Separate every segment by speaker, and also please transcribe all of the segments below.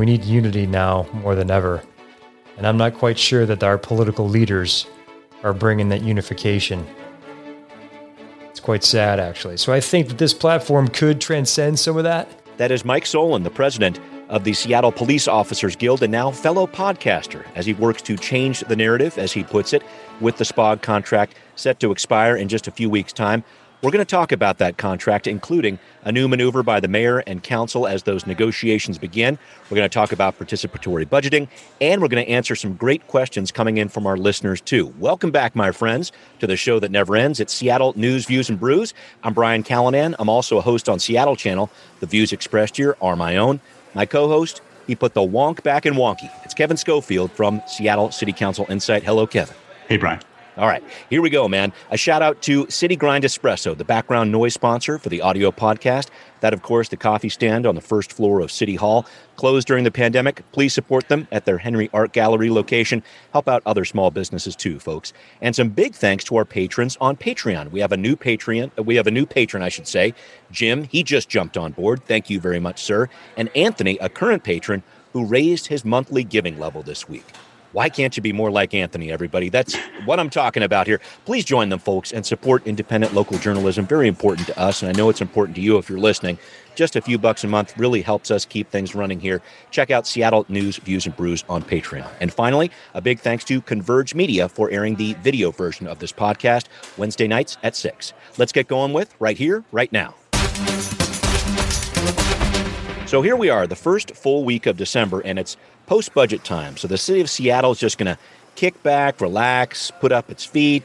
Speaker 1: We need unity now more than ever. And I'm not quite sure that our political leaders are bringing that unification. It's quite sad, actually. So I think that this platform could transcend some of that.
Speaker 2: That is Mike Solan, the president of the Seattle Police Officers Guild and now fellow podcaster, as he works to change the narrative, as he puts it, with the SPOG contract set to expire in just a few weeks' time. We're going to talk about that contract, including a new maneuver by the mayor and council as those negotiations begin. We're going to talk about participatory budgeting, and we're going to answer some great questions coming in from our listeners, too. Welcome back, my friends, to the show that never ends. It's Seattle News, Views, and Brews. I'm Brian Callanan. I'm also a host on Seattle Channel. The views expressed here are my own. My co host, he put the wonk back in wonky. It's Kevin Schofield from Seattle City Council Insight. Hello, Kevin.
Speaker 3: Hey, Brian.
Speaker 2: All right, here we go, man. A shout out to City Grind Espresso, the background noise sponsor for the audio podcast. That, of course, the coffee stand on the first floor of City Hall. Closed during the pandemic. Please support them at their Henry Art Gallery location. Help out other small businesses too, folks. And some big thanks to our patrons on Patreon. We have a new Patreon. Uh, we have a new patron, I should say. Jim, he just jumped on board. Thank you very much, sir. And Anthony, a current patron, who raised his monthly giving level this week. Why can't you be more like Anthony, everybody? That's what I'm talking about here. Please join them, folks, and support independent local journalism. Very important to us, and I know it's important to you if you're listening. Just a few bucks a month really helps us keep things running here. Check out Seattle News, Views, and Brews on Patreon. And finally, a big thanks to Converge Media for airing the video version of this podcast Wednesday nights at 6. Let's get going with right here, right now. So here we are, the first full week of December, and it's post budget time. So the city of Seattle is just going to kick back, relax, put up its feet.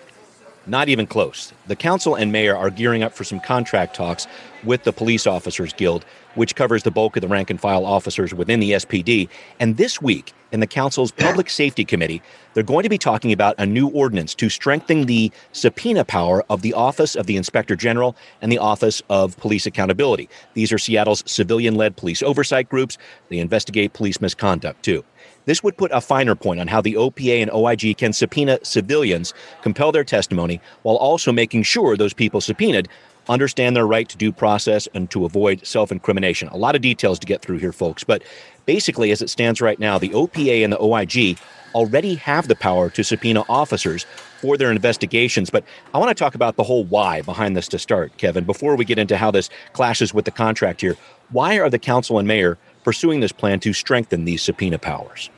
Speaker 2: Not even close. The council and mayor are gearing up for some contract talks with the Police Officers Guild, which covers the bulk of the rank and file officers within the SPD. And this week, in the council's Public Safety Committee, they're going to be talking about a new ordinance to strengthen the subpoena power of the Office of the Inspector General and the Office of Police Accountability. These are Seattle's civilian led police oversight groups. They investigate police misconduct, too. This would put a finer point on how the OPA and OIG can subpoena civilians, compel their testimony, while also making sure those people subpoenaed understand their right to due process and to avoid self incrimination. A lot of details to get through here, folks. But basically, as it stands right now, the OPA and the OIG already have the power to subpoena officers for their investigations. But I want to talk about the whole why behind this to start, Kevin, before we get into how this clashes with the contract here. Why are the council and mayor pursuing this plan to strengthen these subpoena powers?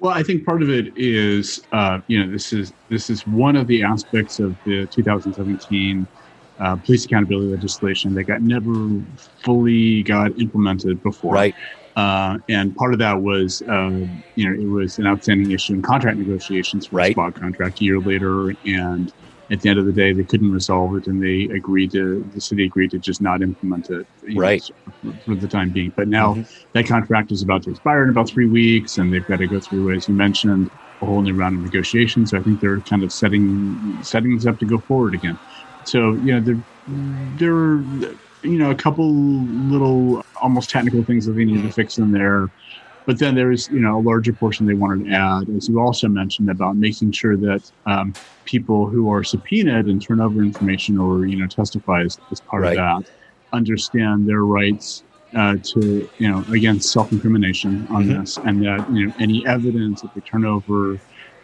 Speaker 3: Well, I think part of it is, uh, you know, this is this is one of the aspects of the 2017 uh, police accountability legislation that got never fully got implemented before.
Speaker 2: Right.
Speaker 3: Uh, and part of that was, uh, you know, it was an outstanding issue in contract negotiations for
Speaker 2: right.
Speaker 3: a SPOG contract a year later, and at the end of the day, they couldn't resolve it, and they agreed to the city agreed to just not implement it,
Speaker 2: right,
Speaker 3: know, for, the time being. But now mm-hmm. that contract is about to expire in about three weeks, and they've got to go through, as you mentioned, a whole new round of negotiations. So I think they're kind of setting setting this up to go forward again. So you know, there there are you know a couple little almost technical things that they need to fix in there but then there is, you know, a larger portion they wanted to add, as you also mentioned, about making sure that um, people who are subpoenaed and turn over information or, you know, testify as, as part right. of that understand their rights uh, to, you know, against self-incrimination on mm-hmm. this, and that, you know, any evidence that they turn over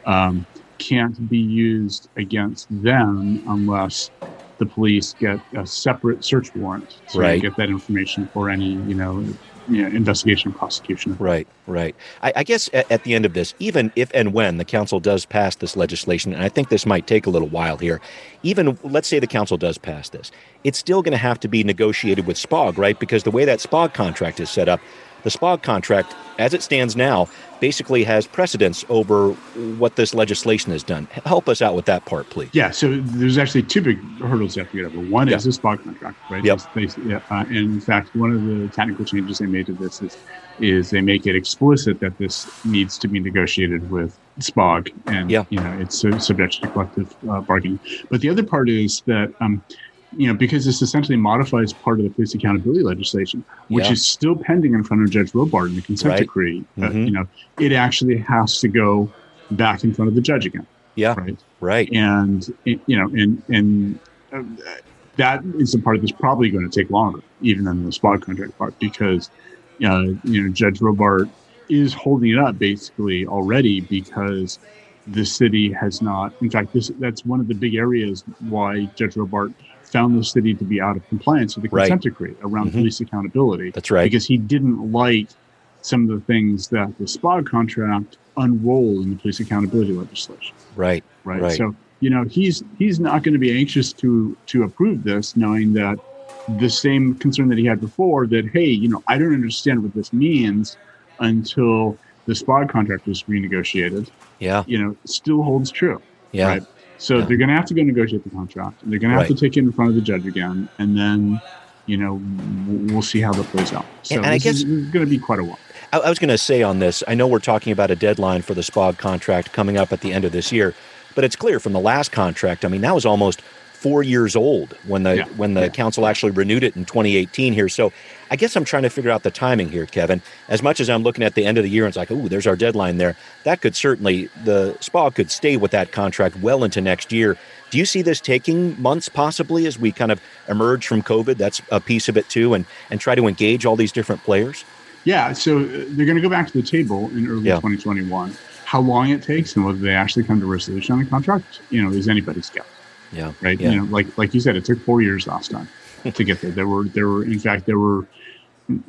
Speaker 3: um, can't be used against them unless the police get a separate search warrant to
Speaker 2: right.
Speaker 3: get that information for any, you know, you know, investigation prosecution.
Speaker 2: Right, right. I, I guess at, at, the end of this, even if and when the council does pass this legislation, and I think this might take a little while here, even let's say the council does pass this, it's still going to have to be negotiated with SPOG, right? Because the way that SPOG contract is set up, the SPOG contract, as it stands now, basically has precedence over what this legislation has done. Help us out with that part, please.
Speaker 3: Yeah, so there's actually two big hurdles you have to get over. One yeah. is the SPOG contract, right?
Speaker 2: Yep.
Speaker 3: yeah, uh, and in fact, one of the technical changes they made to this is, is they make it explicit that this needs to be negotiated with SPOG, and yeah. you know it's subject to collective uh, bargaining. But the other part is that um, you know, because this essentially modifies part of the police accountability legislation, which yeah. is still pending in front of Judge Robart in the consent
Speaker 2: right.
Speaker 3: decree. Uh, mm-hmm. Uh, you know, it actually has to go back in front of the judge again.
Speaker 2: Yeah.
Speaker 3: Right.
Speaker 2: Right.
Speaker 3: And you know, and and uh, that is the part that's probably going to take longer, even than the SPOG contract part, because uh, you know, Judge Robart is holding it up basically already because the city has not. In fact, this that's one of the big areas why Judge Robart found the city to be out of compliance with the
Speaker 2: Right.
Speaker 3: consent decree around
Speaker 2: Mhm.
Speaker 3: police accountability
Speaker 2: That's right.
Speaker 3: because he didn't like some of the things that the SPOG contract unrolled in the police accountability legislation.
Speaker 2: right.
Speaker 3: Right.
Speaker 2: Right.
Speaker 3: So you know he's he's not going to be anxious to to approve this, knowing that the same concern that he had before that hey, you know, I don't understand what this means until the SPOG contract was renegotiated.
Speaker 2: Yeah.
Speaker 3: You know, still holds true.
Speaker 2: Yeah.
Speaker 3: Right. So
Speaker 2: Yeah.
Speaker 3: they're going to have to go negotiate the contract. And they're going to have
Speaker 2: Right.
Speaker 3: to take it in front of the judge again, and then, you know, we'll see how that plays out. So
Speaker 2: And I
Speaker 3: this
Speaker 2: guess-
Speaker 3: is going to be quite a while.
Speaker 2: I, I was going to say on this, I know we're talking about a deadline for the SPOG contract coming up at the end of this year, but it's clear from the last contract. I mean, that was almost four years old when the
Speaker 3: Yeah,
Speaker 2: when the
Speaker 3: yeah.
Speaker 2: council actually renewed it in 2018 here. So I guess I'm trying to figure out the timing here, Kevin. As much as I'm looking at the end of the year and it's like, oh, there's our deadline there. That could certainly the SPOG could stay with that contract well into next year. Do you see this taking months possibly as we kind of emerge from COVID? That's a piece of it too, and and try to engage all these different players.
Speaker 3: Yeah, so uh, they're going to go back to the table in early
Speaker 2: Yeah.
Speaker 3: 2021. How long it takes and whether they actually come to a resolution on the contract, you know, is anybody's guess,
Speaker 2: Yeah.
Speaker 3: right?
Speaker 2: Yeah.
Speaker 3: You know, like like you said, it took four years last time to get there. There were there were in fact there were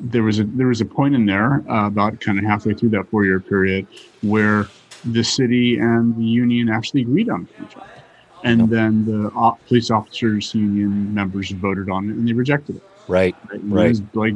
Speaker 3: there was a there was a point in there uh, about kind of halfway through that four year period where the city and the union actually agreed on the contract, and
Speaker 2: Yep.
Speaker 3: then the op- police officers union members voted on it and they rejected it.
Speaker 2: Right.
Speaker 3: Right.
Speaker 2: Right.
Speaker 3: It was like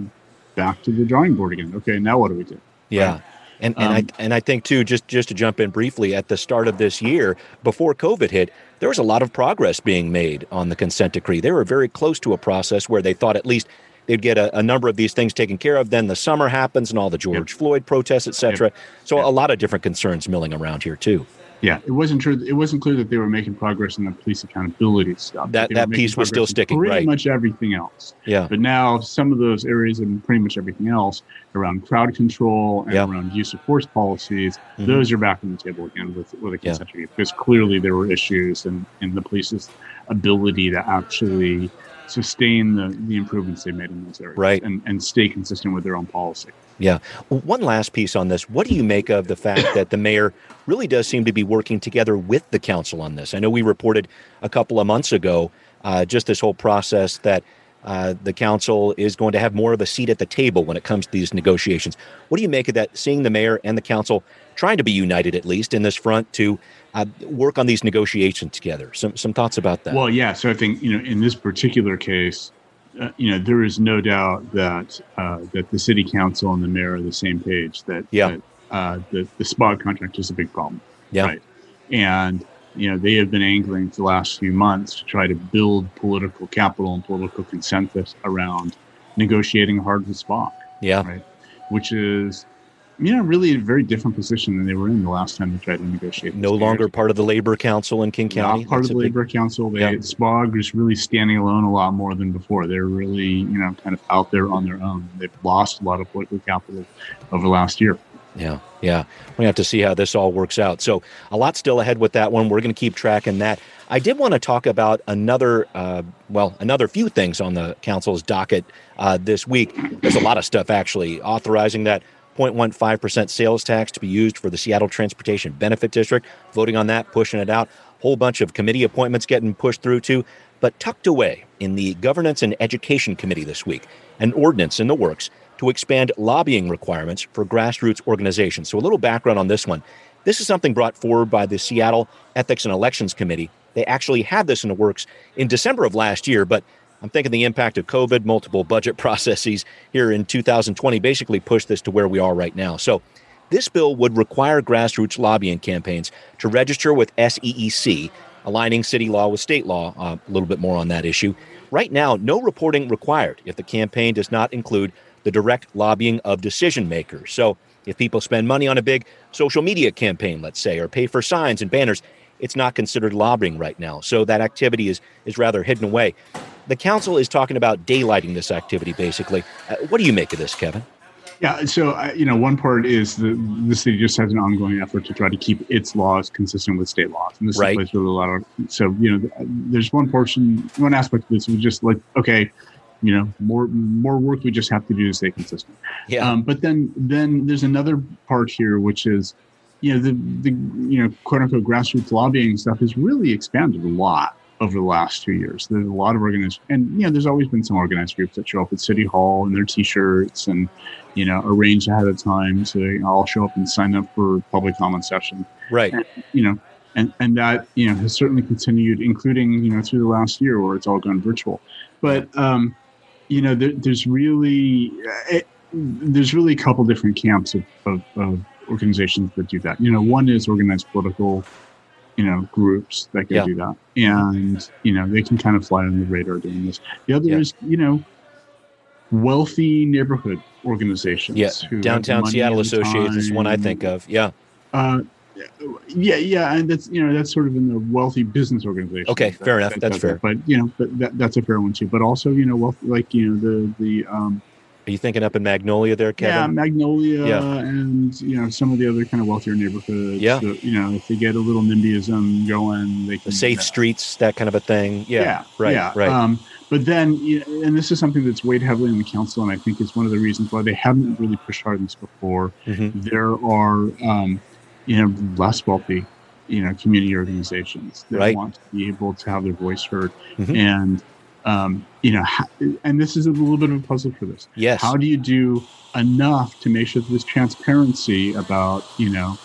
Speaker 3: back to the drawing board again. Okay, now what do we do?
Speaker 2: Yeah. And, and
Speaker 3: Um,
Speaker 2: I and I think too, just just to jump in briefly, at the start of this year, before COVID hit, there was a lot of progress being made on the consent decree. They were very close to a process where they thought at least they'd get a, a number of these things taken care of. Then the summer happens and all the George Floyd protests, et cetera. So
Speaker 3: Yep.
Speaker 2: a lot of different concerns milling around here too.
Speaker 3: Yeah, it wasn't true. It wasn't clear that they were making progress in the police accountability stuff.
Speaker 2: That- that piece was still sticking,
Speaker 3: Pretty
Speaker 2: right.
Speaker 3: much everything else.
Speaker 2: Yeah.
Speaker 3: But now some of those areas and pretty much everything else around crowd control and
Speaker 2: Yeah.
Speaker 3: around use of force policies,
Speaker 2: Mhm.
Speaker 3: those are back on the table again with with a
Speaker 2: Yeah.
Speaker 3: consent decree because clearly there were issues in, in the police's ability to actually sustain the, the improvements they made in those areas
Speaker 2: Right.
Speaker 3: and, and stay consistent with their own policy.
Speaker 2: Yeah. One last piece on this. What do you make of the fact that the mayor really does seem to be working together with the council on this? I know we reported a couple of months ago uh, just this whole process that uh, the council is going to have more of a seat at the table when it comes to these negotiations. What do you make of that? Seeing the mayor and the council trying to be united, at least in this front, to uh, work on these negotiations together. Some some thoughts about that?
Speaker 3: Well, yeah. So I think you know in this particular case, uh, you know there is no doubt that uh, that the city council and the mayor are the same page. That
Speaker 2: Yeah.
Speaker 3: that, uh, the the SPOG contract is a big problem.
Speaker 2: yeah.
Speaker 3: Right. And you know they have been angling for the last few months to try to build political capital and political consensus around negotiating hard with SPOG,
Speaker 2: Yeah.
Speaker 3: Right. which is you know really a very different position than they were in the last time they tried to negotiate.
Speaker 2: No longer part of the labor council in King County.
Speaker 3: Not part
Speaker 2: That's
Speaker 3: of the
Speaker 2: big-
Speaker 3: labor council. They
Speaker 2: Yeah.
Speaker 3: SPOG is really standing alone a lot more than before. They're really, you know, kind of out there on their own. They've lost a lot of political capital over the last year.
Speaker 2: Yeah, yeah. We have to see how this all works out. So a lot still ahead with that one. We're going to keep tracking that. I did want to talk about another, uh, well, another few things on the council's docket uh, this week. There's a lot of stuff actually authorizing that 0.15% sales tax to be used for the Seattle Transportation Benefit District. Voting on that, pushing it out. Whole bunch of committee appointments getting pushed through too. But tucked away in the Governance and Education Committee this week, an ordinance in the works to expand lobbying requirements for grassroots organizations. So, a little background on this one. This is something brought forward by the Seattle Ethics and Elections Committee. They actually had this in the works in December of last year, but I'm thinking the impact of COVID, multiple budget processes here in 2020 basically pushed this to where we are right now. So, this bill would require grassroots lobbying campaigns to register with SEEC, aligning city law with state law. Uh, a little bit more on that issue. Right now, no reporting required if the campaign does not include the direct lobbying of decision makers. So, if people spend money on a big social media campaign, let's say, or pay for signs and banners, it's not considered lobbying right now. So that activity is is rather hidden away. The council is talking about daylighting this activity, basically. Uh, what do you make of this, Kevin?
Speaker 3: Yeah. So, uh, you know, one part is the, the city just has an ongoing effort to try to keep its laws consistent with state laws. And this
Speaker 2: Right.
Speaker 3: is a place where a lot of, so, you know, there's one portion, one aspect of this was just like, okay, you know more more work we just have to do to stay consistent
Speaker 2: Yeah.
Speaker 3: um, but then then there's another part here which is you know the the you know quote unquote grassroots lobbying stuff has really expanded a lot over the last two years there's a lot of organized and you know there's always been some organized groups that show up at city hall in their t-shirts and you know arrange ahead of time to you know, i'll show up and sign up for public comment session
Speaker 2: right.
Speaker 3: you know, and and that you know has certainly continued, including you know through the last year where it's all gone virtual. But um, you know, there, there's really it, there's really a couple different camps of, of, of organizations that do that. You know, one is organized political, you know, groups that can
Speaker 2: Yeah.
Speaker 3: do that, and you know they can kind of fly on the radar doing this. The other
Speaker 2: Yeah.
Speaker 3: is you know. Wealthy neighborhood organizations.
Speaker 2: Yeah. Downtown Seattle
Speaker 3: and
Speaker 2: Associates is one I think of. Yeah.
Speaker 3: uh, yeah, yeah, and that's you know that's sort of in the wealthy business organization.
Speaker 2: Okay,
Speaker 3: that-
Speaker 2: fair enough.
Speaker 3: that
Speaker 2: That's fair.
Speaker 3: But you know, but that, that's a fair one too. But also, you know, wealth like you know the the um,
Speaker 2: Are you thinking up in Magnolia there, Kevin? yeah?
Speaker 3: Magnolia
Speaker 2: Yeah.
Speaker 3: and you know some of the other kind of wealthier neighborhoods.
Speaker 2: Yeah.
Speaker 3: that, you know, if they get a little NIMBYism going, they can
Speaker 2: The safe
Speaker 3: yeah.
Speaker 2: streets, that kind of a thing. Yeah. Right.
Speaker 3: yeah.
Speaker 2: Right.
Speaker 3: Um, but then, you know, and this is something that's weighed heavily on the council, and I think is one of the reasons why they haven't really pushed hard on this before.
Speaker 2: Mhm.
Speaker 3: There are, um, you know, less wealthy, you know, community organizations that
Speaker 2: Right.
Speaker 3: want to be able to have their voice heard,
Speaker 2: Mhm.
Speaker 3: and um, you know, and this is a little bit of a puzzle for this.
Speaker 2: Yes.
Speaker 3: How do you do enough to make sure that there's transparency about, you know,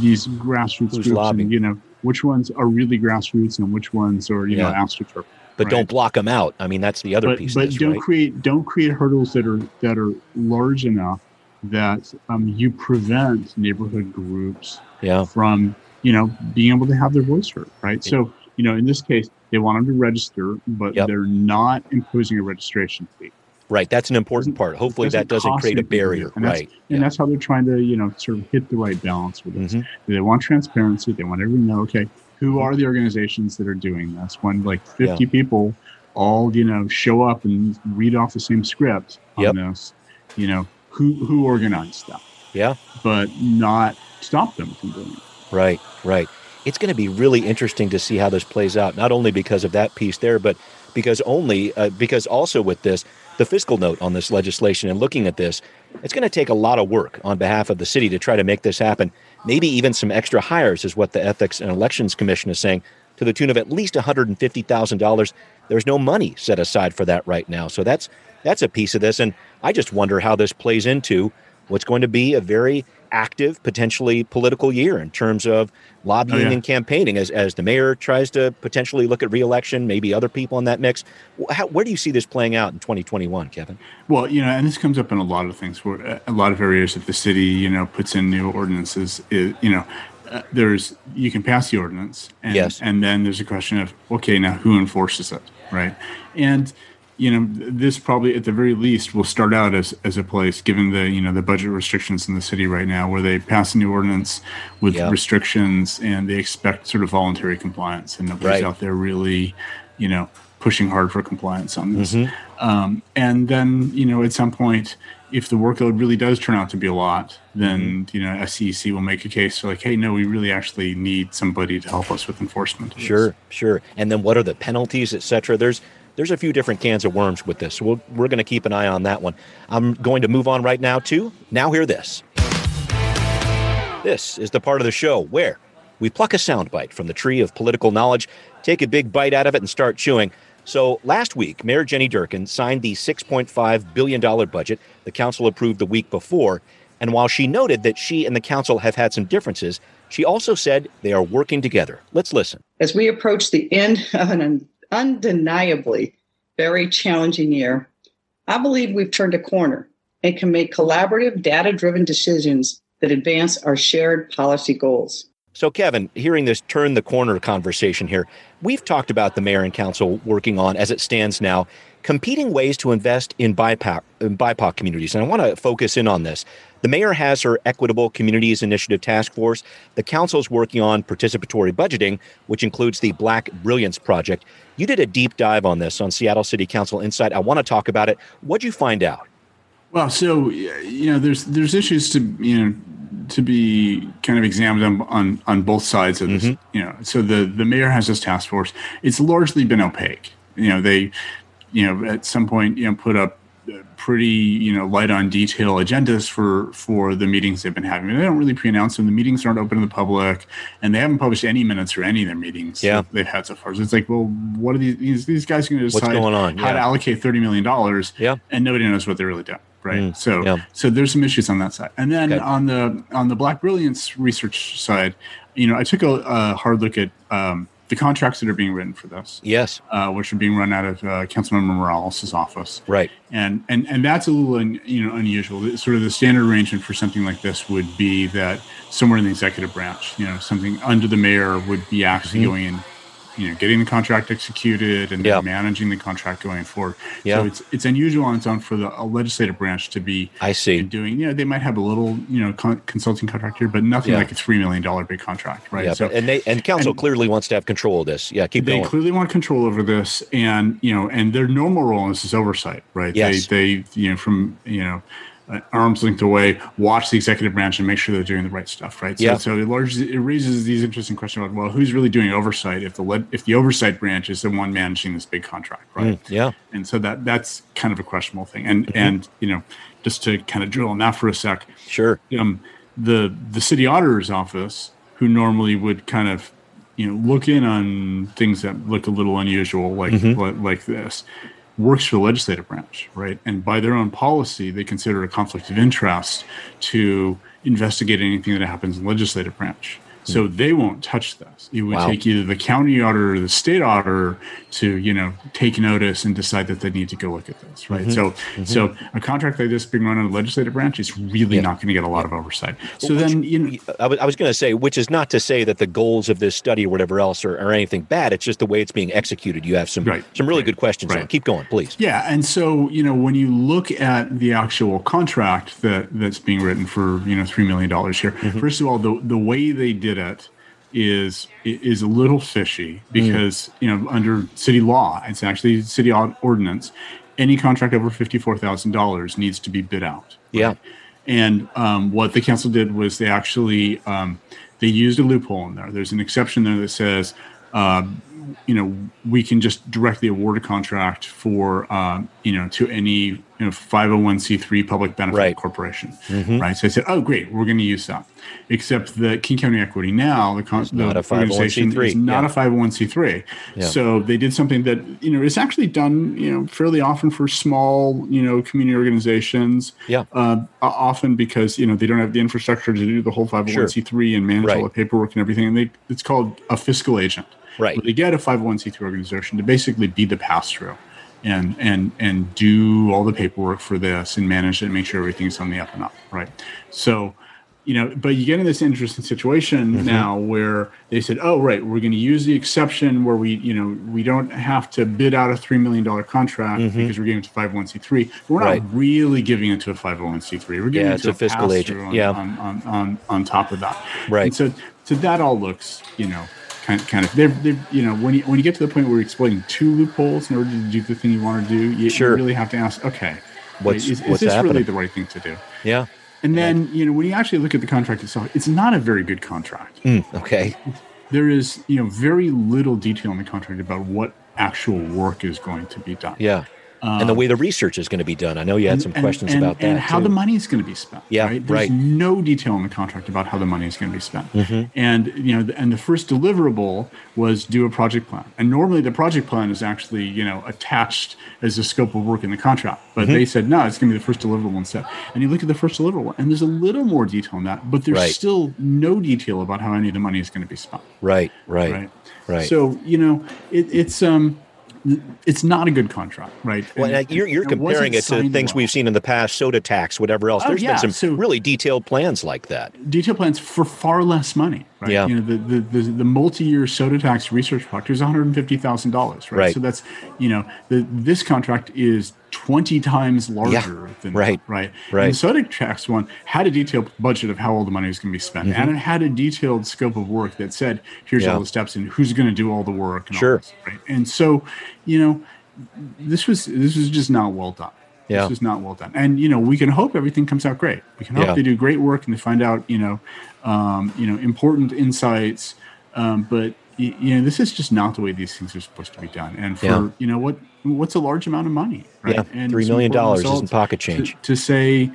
Speaker 3: these grassroots
Speaker 2: Who's
Speaker 3: groups,
Speaker 2: lobbying?
Speaker 3: and you know, which ones are really grassroots and which ones are, you know, astroturf
Speaker 2: but
Speaker 3: right.
Speaker 2: don't block them out. I mean, that's the other
Speaker 3: but,
Speaker 2: piece
Speaker 3: but
Speaker 2: of this,
Speaker 3: don't
Speaker 2: right?
Speaker 3: create don't create hurdles that are that are large enough that um, you prevent neighborhood groups
Speaker 2: Yeah.
Speaker 3: from you know being able to have their voice heard right so you know in this case they want them to register but
Speaker 2: Yep.
Speaker 3: they're not imposing a registration fee
Speaker 2: Right. That's an important part. Hopefully that doesn't create a
Speaker 3: anything to do.
Speaker 2: barrier.
Speaker 3: and that's,
Speaker 2: Right.
Speaker 3: and
Speaker 2: Yeah.
Speaker 3: that's how they're trying to you know sort of hit the right balance with this
Speaker 2: Mhm.
Speaker 3: they want transparency they want everyone to know okay who are the organizations that are doing this when like 50 people all you know show up and read off the same script on
Speaker 2: Yep.
Speaker 3: this you know who who organized that
Speaker 2: Yeah.
Speaker 3: but not stop them from doing it
Speaker 2: Right, right. It's going to be really interesting to see how this plays out, not only because of that piece there, but because only uh, because also with this, the fiscal note on this legislation and looking at this, it's going to take a lot of work on behalf of the city to try to make this happen. Maybe even some extra hires is what the Ethics and Elections Commission is saying, to the tune of at least one hundred and fifty thousand dollars. There's no money set aside for that right now, so that's that's a piece of this, and I just wonder how this plays into what's going to be a very active, potentially political year in terms of lobbying
Speaker 3: Oh, yeah.
Speaker 2: and campaigning as, as the mayor tries to potentially look at reelection, maybe other people in that mix. How, where do you see this playing out in 2021, Kevin?
Speaker 3: Well, you know, and this comes up in a lot of things where a lot of areas that the city, you know, puts in new ordinances. Is, you know, uh, there's you can pass the ordinance, and,
Speaker 2: Yes.
Speaker 3: and then there's a question of okay, now who enforces it, right? And you know, this probably at the very least will start out as as a place, given the you know the budget restrictions in the city right now, where they pass a new ordinance with
Speaker 2: Yeah.
Speaker 3: restrictions and they expect sort of voluntary compliance, and nobody's
Speaker 2: Right.
Speaker 3: out there really, you know, pushing hard for compliance on this.
Speaker 2: Mhm.
Speaker 3: Um, and then, you know, at some point, if the workload really does turn out to be a lot, then,
Speaker 2: Mm-hmm.
Speaker 3: you know, SEEC will make a case for like, hey, no, we really actually need somebody to help us with enforcement.
Speaker 2: Sure, sure. And then what are the penalties, et cetera? There's there's a few different cans of worms with this. So we'll, we're going to keep an eye on that one. I'm going to move on right now to now hear this. This is the part of the show where we pluck a soundbite from the tree of political knowledge, take a big bite out of it, and start chewing. So last week, Mayor Jenny Durkin signed the $6.5 billion budget the council approved the week before. And while she noted that she and the council have had some differences, she also said they are working together. Let's listen.
Speaker 4: As we approach the end of an undeniably very challenging year, I believe we've turned a corner and can make collaborative, data driven decisions that advance our shared policy goals.
Speaker 2: So, Kevin, hearing this turn the corner conversation here, we've talked about the mayor and council working on, as it stands now, competing ways to invest in BIPOC, in BIPOC communities. And I want to focus in on this. The mayor has her Equitable Communities Initiative Task Force. The council's working on participatory budgeting, which includes the Black Brilliance Project. You did a deep dive on this on Seattle City Council Insight. I want to talk about it. What'd you find out?
Speaker 3: Well, so you know, there's there's issues to you know to be kind of examined on on, on both sides of this.
Speaker 2: Mhm.
Speaker 3: You know, so the the mayor has this task force. It's largely been opaque. You know, they you know, at some point, you know, put up pretty you know light on detail agendas for for the meetings they've been having. They don't really pre-announce them. The meetings aren't open to the public, and they haven't published any minutes for any of their meetings.
Speaker 2: Yeah.
Speaker 3: they've had so far. So it's like, well, what are these these, these guys going to decide
Speaker 2: on?
Speaker 3: how to allocate thirty million dollars?
Speaker 2: Yeah.
Speaker 3: and nobody knows what they're really doing. Right.
Speaker 2: Mm,
Speaker 3: so
Speaker 2: yeah.
Speaker 3: so there's some issues on that side, and then
Speaker 2: Okay.
Speaker 3: on the on the Black Brilliance research side, you know, I took a, a hard look at um, the contracts that are being written for this,
Speaker 2: Yes.
Speaker 3: uh, which are being run out of uh, Councilmember Morales' office
Speaker 2: Right.
Speaker 3: and and and that's a little un, you know unusual. Sort of the standard arrangement for something like this would be that somewhere in the executive branch, you know, something under the mayor would be actually
Speaker 2: Mhm.
Speaker 3: going in, you know, getting the contract executed and
Speaker 2: Yeah.
Speaker 3: managing the contract going forward.
Speaker 2: Yeah.
Speaker 3: So it's it's unusual on its own for the a legislative branch to be
Speaker 2: I see.
Speaker 3: doing. You know, they might have a little you know con- consulting contract here, but nothing like a three million dollar big contract, right?
Speaker 2: Yeah.
Speaker 3: so
Speaker 2: and they and council
Speaker 3: and-
Speaker 2: clearly wants to have control of this. Yeah. Keep
Speaker 3: they
Speaker 2: going.
Speaker 3: clearly want control over this and you know and their normal role in this is oversight right
Speaker 2: Yes.
Speaker 3: they they you know from you know arms length away watch the executive branch and make sure they're doing the right stuff right so,
Speaker 2: Yeah.
Speaker 3: so it largely it raises these interesting questions about well who's really doing oversight if the if the oversight branch is the one managing this big contract right
Speaker 2: Mm, yeah.
Speaker 3: and so that that's kind of a questionable thing and
Speaker 2: Mm-hmm.
Speaker 3: and you know just to kind of drill on that for a sec
Speaker 2: Sure.
Speaker 3: um, the the city auditor's office, who normally would kind of you know look in on things that look a little unusual, like
Speaker 2: Mm-hmm.
Speaker 3: like, like this, works for the legislative branch, right? And by their own policy, they consider a conflict of interest to investigate anything that happens in the legislative branch. So they won't touch this. It would.
Speaker 2: Wow.
Speaker 3: take either the county auditor or the state auditor to, you know, take notice and decide that they need to go look at this, right?
Speaker 2: Mm-hmm.
Speaker 3: So, so a contract like this being run on the legislative branch is really
Speaker 2: Yeah.
Speaker 3: not going to get a lot of oversight. So
Speaker 2: Which-
Speaker 3: then, you know,
Speaker 2: I was, I was going to say, which is not to say that the goals of this study or whatever else are, are anything bad. It's just the way it's being executed. You have some
Speaker 3: Right.
Speaker 2: some really
Speaker 3: Right.
Speaker 2: good questions
Speaker 3: Right.
Speaker 2: Keep going, please.
Speaker 3: Yeah, and so you know when you look at the actual contract that that's being written for you know three million dollars here,
Speaker 2: Mm-hmm.
Speaker 3: first of all, the the way they did it is is a little fishy because you know under city law, it's actually city ordinance. Any contract over fifty four thousand dollars needs to be bid out.
Speaker 2: Yeah.
Speaker 3: And um, what the council did was they actually um, they used a loophole in there. There's an exception there that says, um, you know, we can just directly award a contract for, um, you know, to any you know 501c3 public benefit
Speaker 2: Right.
Speaker 3: corporation,
Speaker 2: Mhm.
Speaker 3: right? So I said, oh, great, we're going to use that. Except the King County Equity now, the, con- the
Speaker 2: not a
Speaker 3: organization
Speaker 2: 501c3,
Speaker 3: is not
Speaker 2: yeah.
Speaker 3: a 501c3.
Speaker 2: Yeah.
Speaker 3: So they did something that you know is actually done you know fairly often for small you know community organizations.
Speaker 2: Yeah.
Speaker 3: Uh, often because you know they don't have the infrastructure to do the whole 501c3 and manage all the paperwork and everything, and they it's called a fiscal agent.
Speaker 2: Right.
Speaker 3: But they get a 501c3 organization to basically be the pass through. And, and and do all the paperwork for this and manage it and make sure everything's on the up and up right so you know but you get in this interesting situation
Speaker 2: Mm-hmm.
Speaker 3: now where they said oh right we're going to use the exception where we you know we don't have to bid out a $3 million contract
Speaker 2: Mhm.
Speaker 3: because we're giving it to 501c3 but we're
Speaker 2: Right.
Speaker 3: not really giving it to a 501c3 we're giving
Speaker 2: Yeah,
Speaker 3: it to
Speaker 2: a fiscal
Speaker 3: pass-through
Speaker 2: agent.
Speaker 3: on,
Speaker 2: Yeah.
Speaker 3: on, on, on, on top of that
Speaker 2: Right.
Speaker 3: and so so that all looks you know kind kind of they've, they've you know when you when you get to the point where you're exploiting two loopholes in order to do the thing you want to do you, you really have to ask okay
Speaker 2: What's-
Speaker 3: is, is
Speaker 2: what's
Speaker 3: this
Speaker 2: happening?
Speaker 3: really the right thing to do
Speaker 2: Yeah.
Speaker 3: and then you know when you actually look at the contract itself it's not a very good contract
Speaker 2: Mm, okay.
Speaker 3: there is you know very little detail in the contract about what actual work is going to be done
Speaker 2: Yeah. And the way the research is going to be done. I know you had some questions
Speaker 3: and,
Speaker 2: about that.
Speaker 3: and how
Speaker 2: too.
Speaker 3: the money is going to be spent.
Speaker 2: Yeah,
Speaker 3: right. There's
Speaker 2: right.
Speaker 3: no detail in the contract about how the money is going to be spent.
Speaker 2: Mhm.
Speaker 3: And you know, and the first deliverable was do a project plan. And normally the project plan is actually you know attached as a scope of work in the contract. But
Speaker 2: Mm-hmm.
Speaker 3: they said no, it's going to be the first deliverable instead. And you look at the first deliverable, and there's a little more detail in that, but there's
Speaker 2: Right.
Speaker 3: still no detail about how any of the money is going to be spent.
Speaker 2: Right. Right.
Speaker 3: Right.
Speaker 2: Right.
Speaker 3: So you know, it, it's um, it's not a good contract, right?
Speaker 2: Well,
Speaker 3: And
Speaker 2: and you're, you're comparing it to things
Speaker 3: well.
Speaker 2: we've seen in the past, soda tax, whatever else.
Speaker 3: Oh,
Speaker 2: There's
Speaker 3: yeah,
Speaker 2: been some
Speaker 3: so-
Speaker 2: really detailed plans like that.
Speaker 3: detail plans for far less money. Right?
Speaker 2: Yeah.
Speaker 3: You know, the the, the, the multi-year soda tax research project is one hundred and fifty thousand dollars. Right?
Speaker 2: Right.
Speaker 3: So that's you know the this contract is twenty times larger than
Speaker 2: Right.
Speaker 3: that, right.
Speaker 2: Right.
Speaker 3: And the soda tax one had a detailed budget of how all the money was going to be spent, and it had a detailed scope of work that said here's
Speaker 2: Mm-hmm. Yeah.
Speaker 3: all the steps and who's going to do all the work. And
Speaker 2: Sure.
Speaker 3: All this, right. And so you know this was this was just not well done.
Speaker 2: Yeah.
Speaker 3: This is not well done. And you know, we can hope everything comes out great. We can hope
Speaker 2: Yeah.
Speaker 3: they do great work and they find out, you know, um, you know, important insights. Um, but you know, this is just not the way these things are supposed to be done. And for
Speaker 2: Yeah.
Speaker 3: you know what, what's a large amount of money, right?
Speaker 2: Yeah,
Speaker 3: and
Speaker 2: 3
Speaker 3: it's
Speaker 2: million dollars isn't pocket change.
Speaker 3: To, say,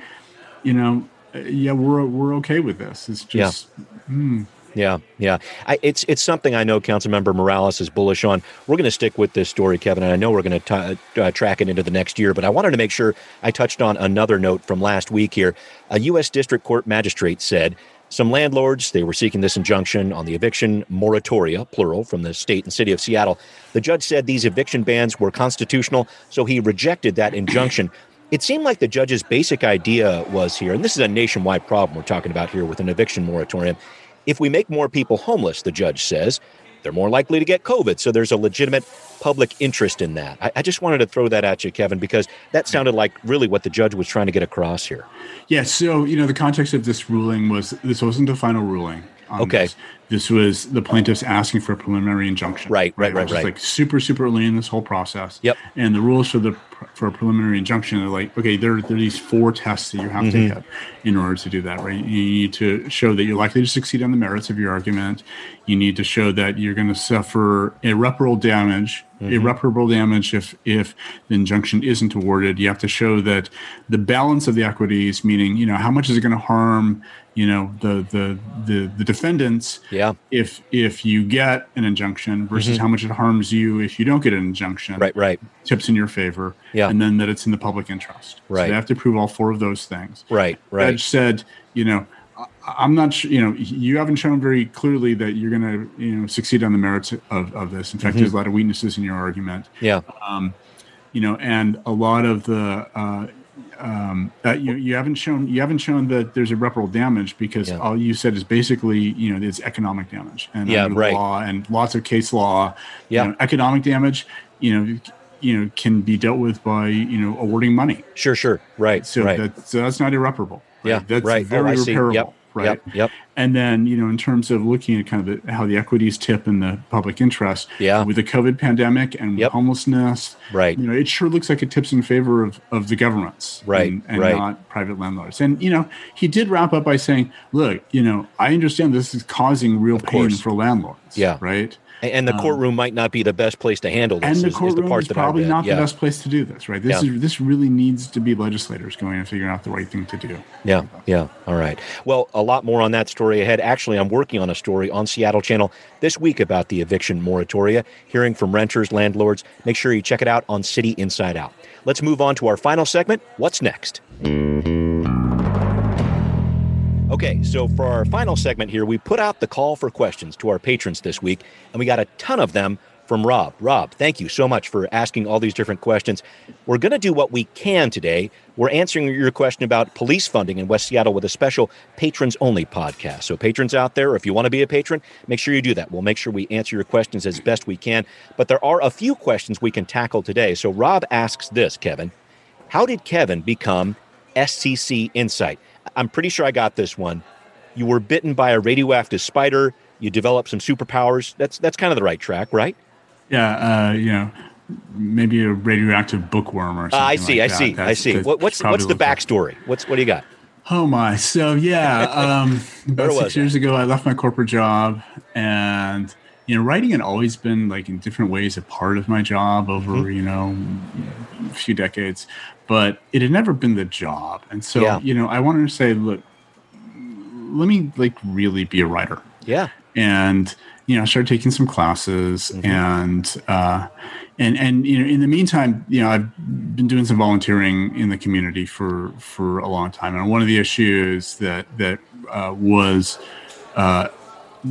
Speaker 3: you know, uh, yeah, we're we're okay with this. It's
Speaker 2: Yeah.
Speaker 3: just. hmm.
Speaker 2: Yeah, yeah. I, it's it's something I know Councilmember Morales is bullish on. We're going to stick with this story, Kevin, and I know we're going to uh, track it into the next year. But I wanted to make sure I touched on another note from last week here. A U.S. District Court magistrate said some landlords they were seeking this injunction on the eviction moratoria, plural, from the state and city of Seattle. The judge said these eviction bans were constitutional, so he rejected that injunction. It seemed like the judge's basic idea was here, and this is a nationwide problem we're talking about here with an eviction moratorium. If we make more people homeless, the judge says, they're more likely to get COVID. So there's a legitimate public interest in that. I, I, just wanted to throw that at you, Kevin, because that sounded like really what the judge was trying to get across here.
Speaker 3: Yeah. So, you know, the context of this ruling was this wasn't a final ruling.
Speaker 2: Okay.
Speaker 3: This. this. was the plaintiffs asking for a preliminary injunction.
Speaker 2: Right, right, right, right.
Speaker 3: is like super, super early in this whole process.
Speaker 2: Yep.
Speaker 3: And the rules for the for a preliminary injunction are like, okay, there, there are these four tests that you have
Speaker 2: Mm-hmm.
Speaker 3: to hit in order to do that, right? You need to show that you're likely to succeed on the merits of your argument. You need to show that you're going to suffer irreparable damage,
Speaker 2: Mm-hmm.
Speaker 3: irreparable damage if if the injunction isn't awarded. You have to show that the balance of the equities, meaning you know how much is it going to harm you know the the the, the defendants
Speaker 2: Yeah.
Speaker 3: if if you get an injunction versus how much it harms you if you don't get an injunction
Speaker 2: Mm-hmm. Right, right,
Speaker 3: tips in your favor
Speaker 2: Yeah.
Speaker 3: and then that it's in the public interest
Speaker 2: Right.
Speaker 3: so they have to prove all four of those things
Speaker 2: right, right.
Speaker 3: judge said you know i'm not sure you know you haven't shown very clearly that you're going to you know succeed on the merits of, of this in fact
Speaker 2: Mm-hmm.
Speaker 3: there's a lot of weaknesses in your argument
Speaker 2: Yeah.
Speaker 3: Um, you know, and a lot of the uh, um, that you you haven't shown you haven't shown that there's irreparable damage because
Speaker 2: Yeah.
Speaker 3: all you said is basically you know it's economic damage and
Speaker 2: Yeah, right.
Speaker 3: law and lots of case law. you
Speaker 2: Yeah.
Speaker 3: know, economic damage, you know, you know can be dealt with by you know awarding money.
Speaker 2: Sure, sure. Right,
Speaker 3: So
Speaker 2: right.
Speaker 3: that so that's not irreparable. right?
Speaker 2: yeah,
Speaker 3: that's
Speaker 2: right.
Speaker 3: very
Speaker 2: oh,
Speaker 3: repairable.
Speaker 2: Yep,
Speaker 3: Right.
Speaker 2: Yep, yep.
Speaker 3: And then, you know, in terms of looking at kind of the, how the equities tip in the public interest,
Speaker 2: Yeah.
Speaker 3: with the COVID pandemic and
Speaker 2: Yep.
Speaker 3: homelessness,
Speaker 2: Right.
Speaker 3: You know, it sure looks like it tips in favor of, of the governments,
Speaker 2: Right,
Speaker 3: and, and
Speaker 2: right.
Speaker 3: not private landlords. And you know, he did wrap up by saying, "Look, you know, I understand this is causing real pain
Speaker 2: course.
Speaker 3: for landlords,
Speaker 2: Yeah.
Speaker 3: right."
Speaker 2: And, the courtroom might not be the best place to handle this.
Speaker 3: Um, And the
Speaker 2: is- is
Speaker 3: courtroom
Speaker 2: part
Speaker 3: is,
Speaker 2: that I
Speaker 3: probably not
Speaker 2: yeah.
Speaker 3: the best place to do this, right? This
Speaker 2: Yeah.
Speaker 3: is this really needs to be legislators going and figuring out the right thing to do.
Speaker 2: Yeah, yeah. All right. Well, a lot more on that story ahead. Actually, I'm working on a story on Seattle Channel this week about the eviction moratoria, hearing from renters, landlords. Make sure you check it out on City Inside Out. Let's move on to our final segment. What's next? Okay, so for our final segment here, we put out the call for questions to our patrons this week, and we got a ton of them from Rob. Rob, thank you so much for asking all these different questions. We're going to do what we can today. We're answering your question about police funding in West Seattle with a special patrons only podcast. So, patrons out there, if you want to be a patron, make sure you do that. We'll make sure we answer your questions as best we can. But there are a few questions we can tackle today. So, Rob asks this, Kevin How did Kevin become SCC Insight? I'm pretty sure I got this one. You were bitten by a radioactive spider. You developed some superpowers. That's that's kind of the right track, right?
Speaker 3: Yeah, uh, you know, maybe a radioactive bookworm or something.
Speaker 2: Uh, I see.
Speaker 3: like
Speaker 2: I see. I see. What, what's what's the backstory? What's what do you got?
Speaker 3: Oh my! So yeah, um, about six years ago, I left my corporate job, and you know, writing had always been like in different ways a part of my job over
Speaker 2: Mm-hmm.
Speaker 3: you know a few decades, but it had never been the job. And so
Speaker 2: Yeah.
Speaker 3: you know, I wanted to say, look, let me like really be a writer
Speaker 2: Yeah.
Speaker 3: and you know I started taking some classes
Speaker 2: Mm-hmm.
Speaker 3: and uh and and you know in the meantime you know I've been doing some volunteering in the community for for a long time and one of the issues that that uh, was uh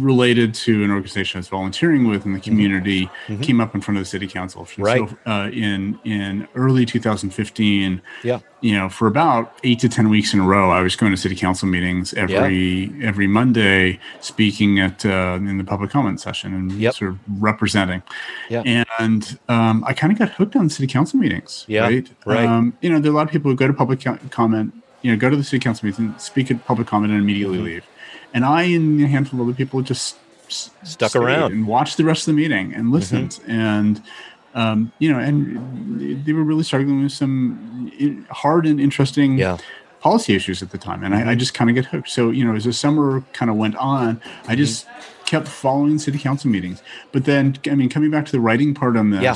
Speaker 3: related to an organization I was volunteering with in the community came up in front of the city council.
Speaker 2: Mm-hmm. Right.
Speaker 3: So, uh, in in early 2015,
Speaker 2: Yeah.
Speaker 3: you know, for about eight to ten weeks in a row, I was going to city council meetings every every Monday, speaking at uh, in the public comment session and
Speaker 2: Yep.
Speaker 3: sort of representing.
Speaker 2: Yeah.
Speaker 3: And um, I kind of got hooked on city council meetings.
Speaker 2: Yeah,
Speaker 3: Right.
Speaker 2: right.
Speaker 3: Um, you know, there are a lot of people who go to public co- comment, you know, go to the city council meeting, speak at public comment, and immediately
Speaker 2: Mm-hmm.
Speaker 3: leave. And I and a handful of other people just
Speaker 2: Stuck around.
Speaker 3: and watched the rest of the meeting and listened
Speaker 2: Mm-hmm.
Speaker 3: and um, you know and they were really struggling with some hard and interesting
Speaker 2: Yeah.
Speaker 3: policy issues at the time, and I, I just kind of get hooked. So you know, as the summer kind of went on, I just kept following city council meetings. But then, I mean, coming back to the writing part on this,
Speaker 2: Yeah.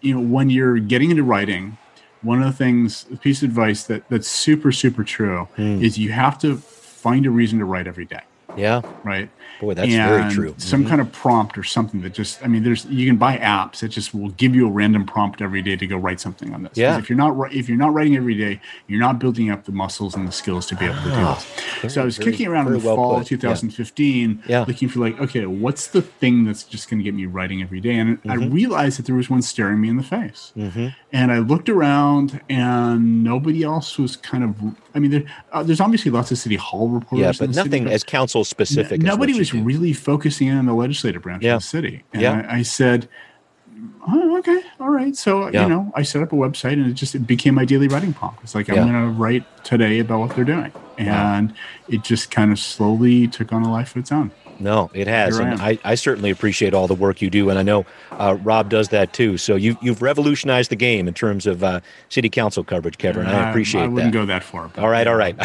Speaker 3: you know, when you're getting into writing, one of the things, a piece of advice that that's super super true is you have to find a reason to write every day,
Speaker 2: Yeah.
Speaker 3: right?
Speaker 2: Boy, that's very true.
Speaker 3: Some
Speaker 2: Mhm.
Speaker 3: kind of prompt or something that just, I mean, there's you can buy apps that just will give you a random prompt every day to go write something on this.
Speaker 2: Yeah.
Speaker 3: If you're not if you're not writing every day, you're not building up the muscles and the skills to be able to do
Speaker 2: Ah,
Speaker 3: it. So I was
Speaker 2: very-
Speaker 3: kicking around in the
Speaker 2: well
Speaker 3: fall of 2015,
Speaker 2: Yeah.
Speaker 3: looking for like, okay, what's the thing that's just going to get me writing every day? And I
Speaker 2: Mm-hmm.
Speaker 3: realized that there was one staring me in the face. And I looked around, and nobody else was kind of. I mean, there, uh, there's obviously lots of city hall reporters.
Speaker 2: Yeah, but
Speaker 3: the city,
Speaker 2: nothing as council specific. as
Speaker 3: nobody was really focusing in on the legislative branch
Speaker 2: Yeah.
Speaker 3: of the city. And
Speaker 2: Yeah.
Speaker 3: I, I said, oh, okay, all right. So,
Speaker 2: Yeah.
Speaker 3: you know, I set up a website and it just it became my daily writing prompt. It's like, I'm going to write today about what they're doing. And it just kind of slowly took on a life of its own.
Speaker 2: No, it has,
Speaker 3: Here I
Speaker 2: and. I, I certainly appreciate all the work you do, and I know uh, Rob does that too. So you you've revolutionized the game in terms of uh, city council coverage, Kevin. and I appreciate
Speaker 3: I wouldn't
Speaker 2: that.
Speaker 3: go that far.
Speaker 2: All right, all right.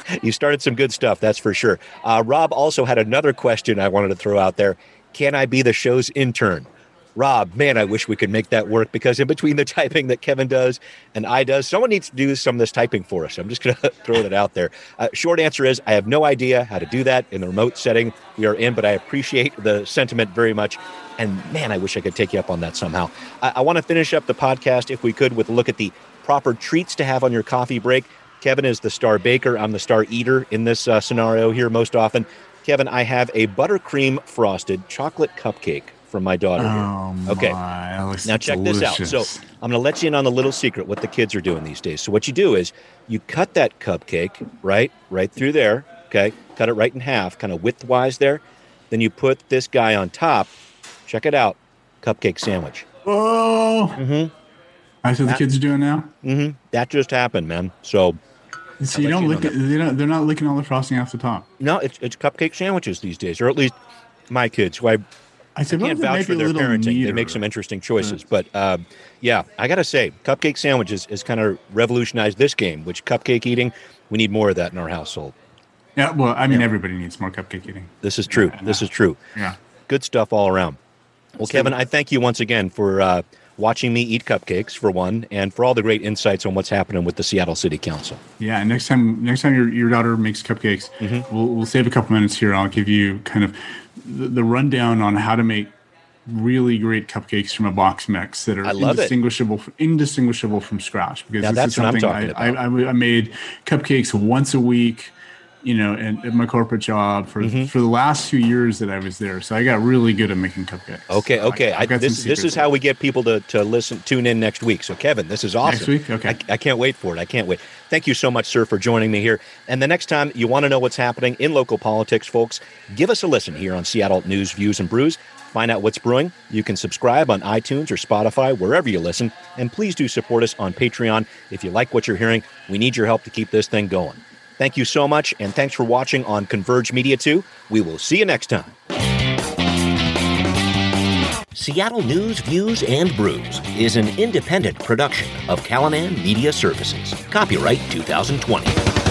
Speaker 2: you started some good stuff, that's for sure. Uh, Rob also had another question I wanted to throw out there. Can I be the show's intern? Rob, man, I wish we could make that work because in between the typing that Kevin does and I does, someone needs to do some of this typing for us. I'm just going to throw that out there. Uh, short answer is I have no idea how to do that in the remote setting we are in, but I appreciate the sentiment very much. And man, I wish I could take you up on that somehow. I, I want to finish up the podcast, if we could, with a look at the proper treats to have on your coffee break. Kevin is the star baker. I'm the star eater in this uh, scenario here most often. Kevin, I have a buttercream frosted chocolate cupcake from my daughter.
Speaker 3: Oh,
Speaker 2: Okay.
Speaker 3: my, that
Speaker 2: Now check this out. So. I'm going to let you in on the little secret what the kids are doing these days. So what you do is you cut that cupcake right, right through there. Okay, cut it right in half, kind of widthwise there. Then you put this guy on top. Check it out, cupcake sandwich.
Speaker 3: Oh,
Speaker 2: Mm-hmm.
Speaker 3: that's what the kids are doing now.
Speaker 2: Mm-hmm. That just happened, man. So
Speaker 3: So you don't
Speaker 2: you
Speaker 3: lick it. They don't, they're not licking all the frosting off the top.
Speaker 2: no, it's it's cupcake sandwiches these days, or at least my kids, who I
Speaker 3: I said,
Speaker 2: I can't vouch for their parenting. They make some interesting choices. But um, yeah, I got to say, cupcake sandwiches has kind of revolutionized this game, which cupcake eating, we need more of that in our household.
Speaker 3: Yeah, well, I mean, everybody needs more cupcake eating.
Speaker 2: This is true. This is true.
Speaker 3: Yeah.
Speaker 2: Good stuff all around. Well, Kevin, I thank you once again for uh, watching me eat cupcakes, for one, and for all the great insights on what's happening with the Seattle City Council.
Speaker 3: Yeah, and next time, next time your, your daughter makes cupcakes,
Speaker 2: Mm-hmm.
Speaker 3: we'll, we'll save a couple minutes here. I'll give you kind of the, the rundown on how to make really great cupcakes from a box mix that are
Speaker 2: I love it.
Speaker 3: indistinguishable indistinguishable from scratch. Because
Speaker 2: Now
Speaker 3: this
Speaker 2: that's
Speaker 3: is
Speaker 2: what I'm
Speaker 3: something
Speaker 2: talking
Speaker 3: I,
Speaker 2: about.
Speaker 3: I, I, I made cupcakes once a week. You know, at, at my corporate job for
Speaker 2: Mm-hmm.
Speaker 3: for the last two years that I was there, so I got really good at making cupcakes.
Speaker 2: Okay, okay. I,
Speaker 3: some
Speaker 2: this this is how we get people to, to listen, tune in next week. So, Kevin, this is awesome.
Speaker 3: Next week? Okay.
Speaker 2: I, I can't wait for it. I can't wait. Thank you so much, sir, for joining me here. And the next time you want to know what's happening in local politics, folks, give us a listen here on Seattle News, Views, and Brews. Find out what's brewing. You can subscribe on iTunes or Spotify, wherever you listen. And please do support us on Patreon. If you like what you're hearing, we need your help to keep this thing going. Thank you so much, and thanks for watching on Converge Media 2. We will see you next time. Seattle News, Views, and Brews is an independent production of Callanan Media Services. Copyright 2020.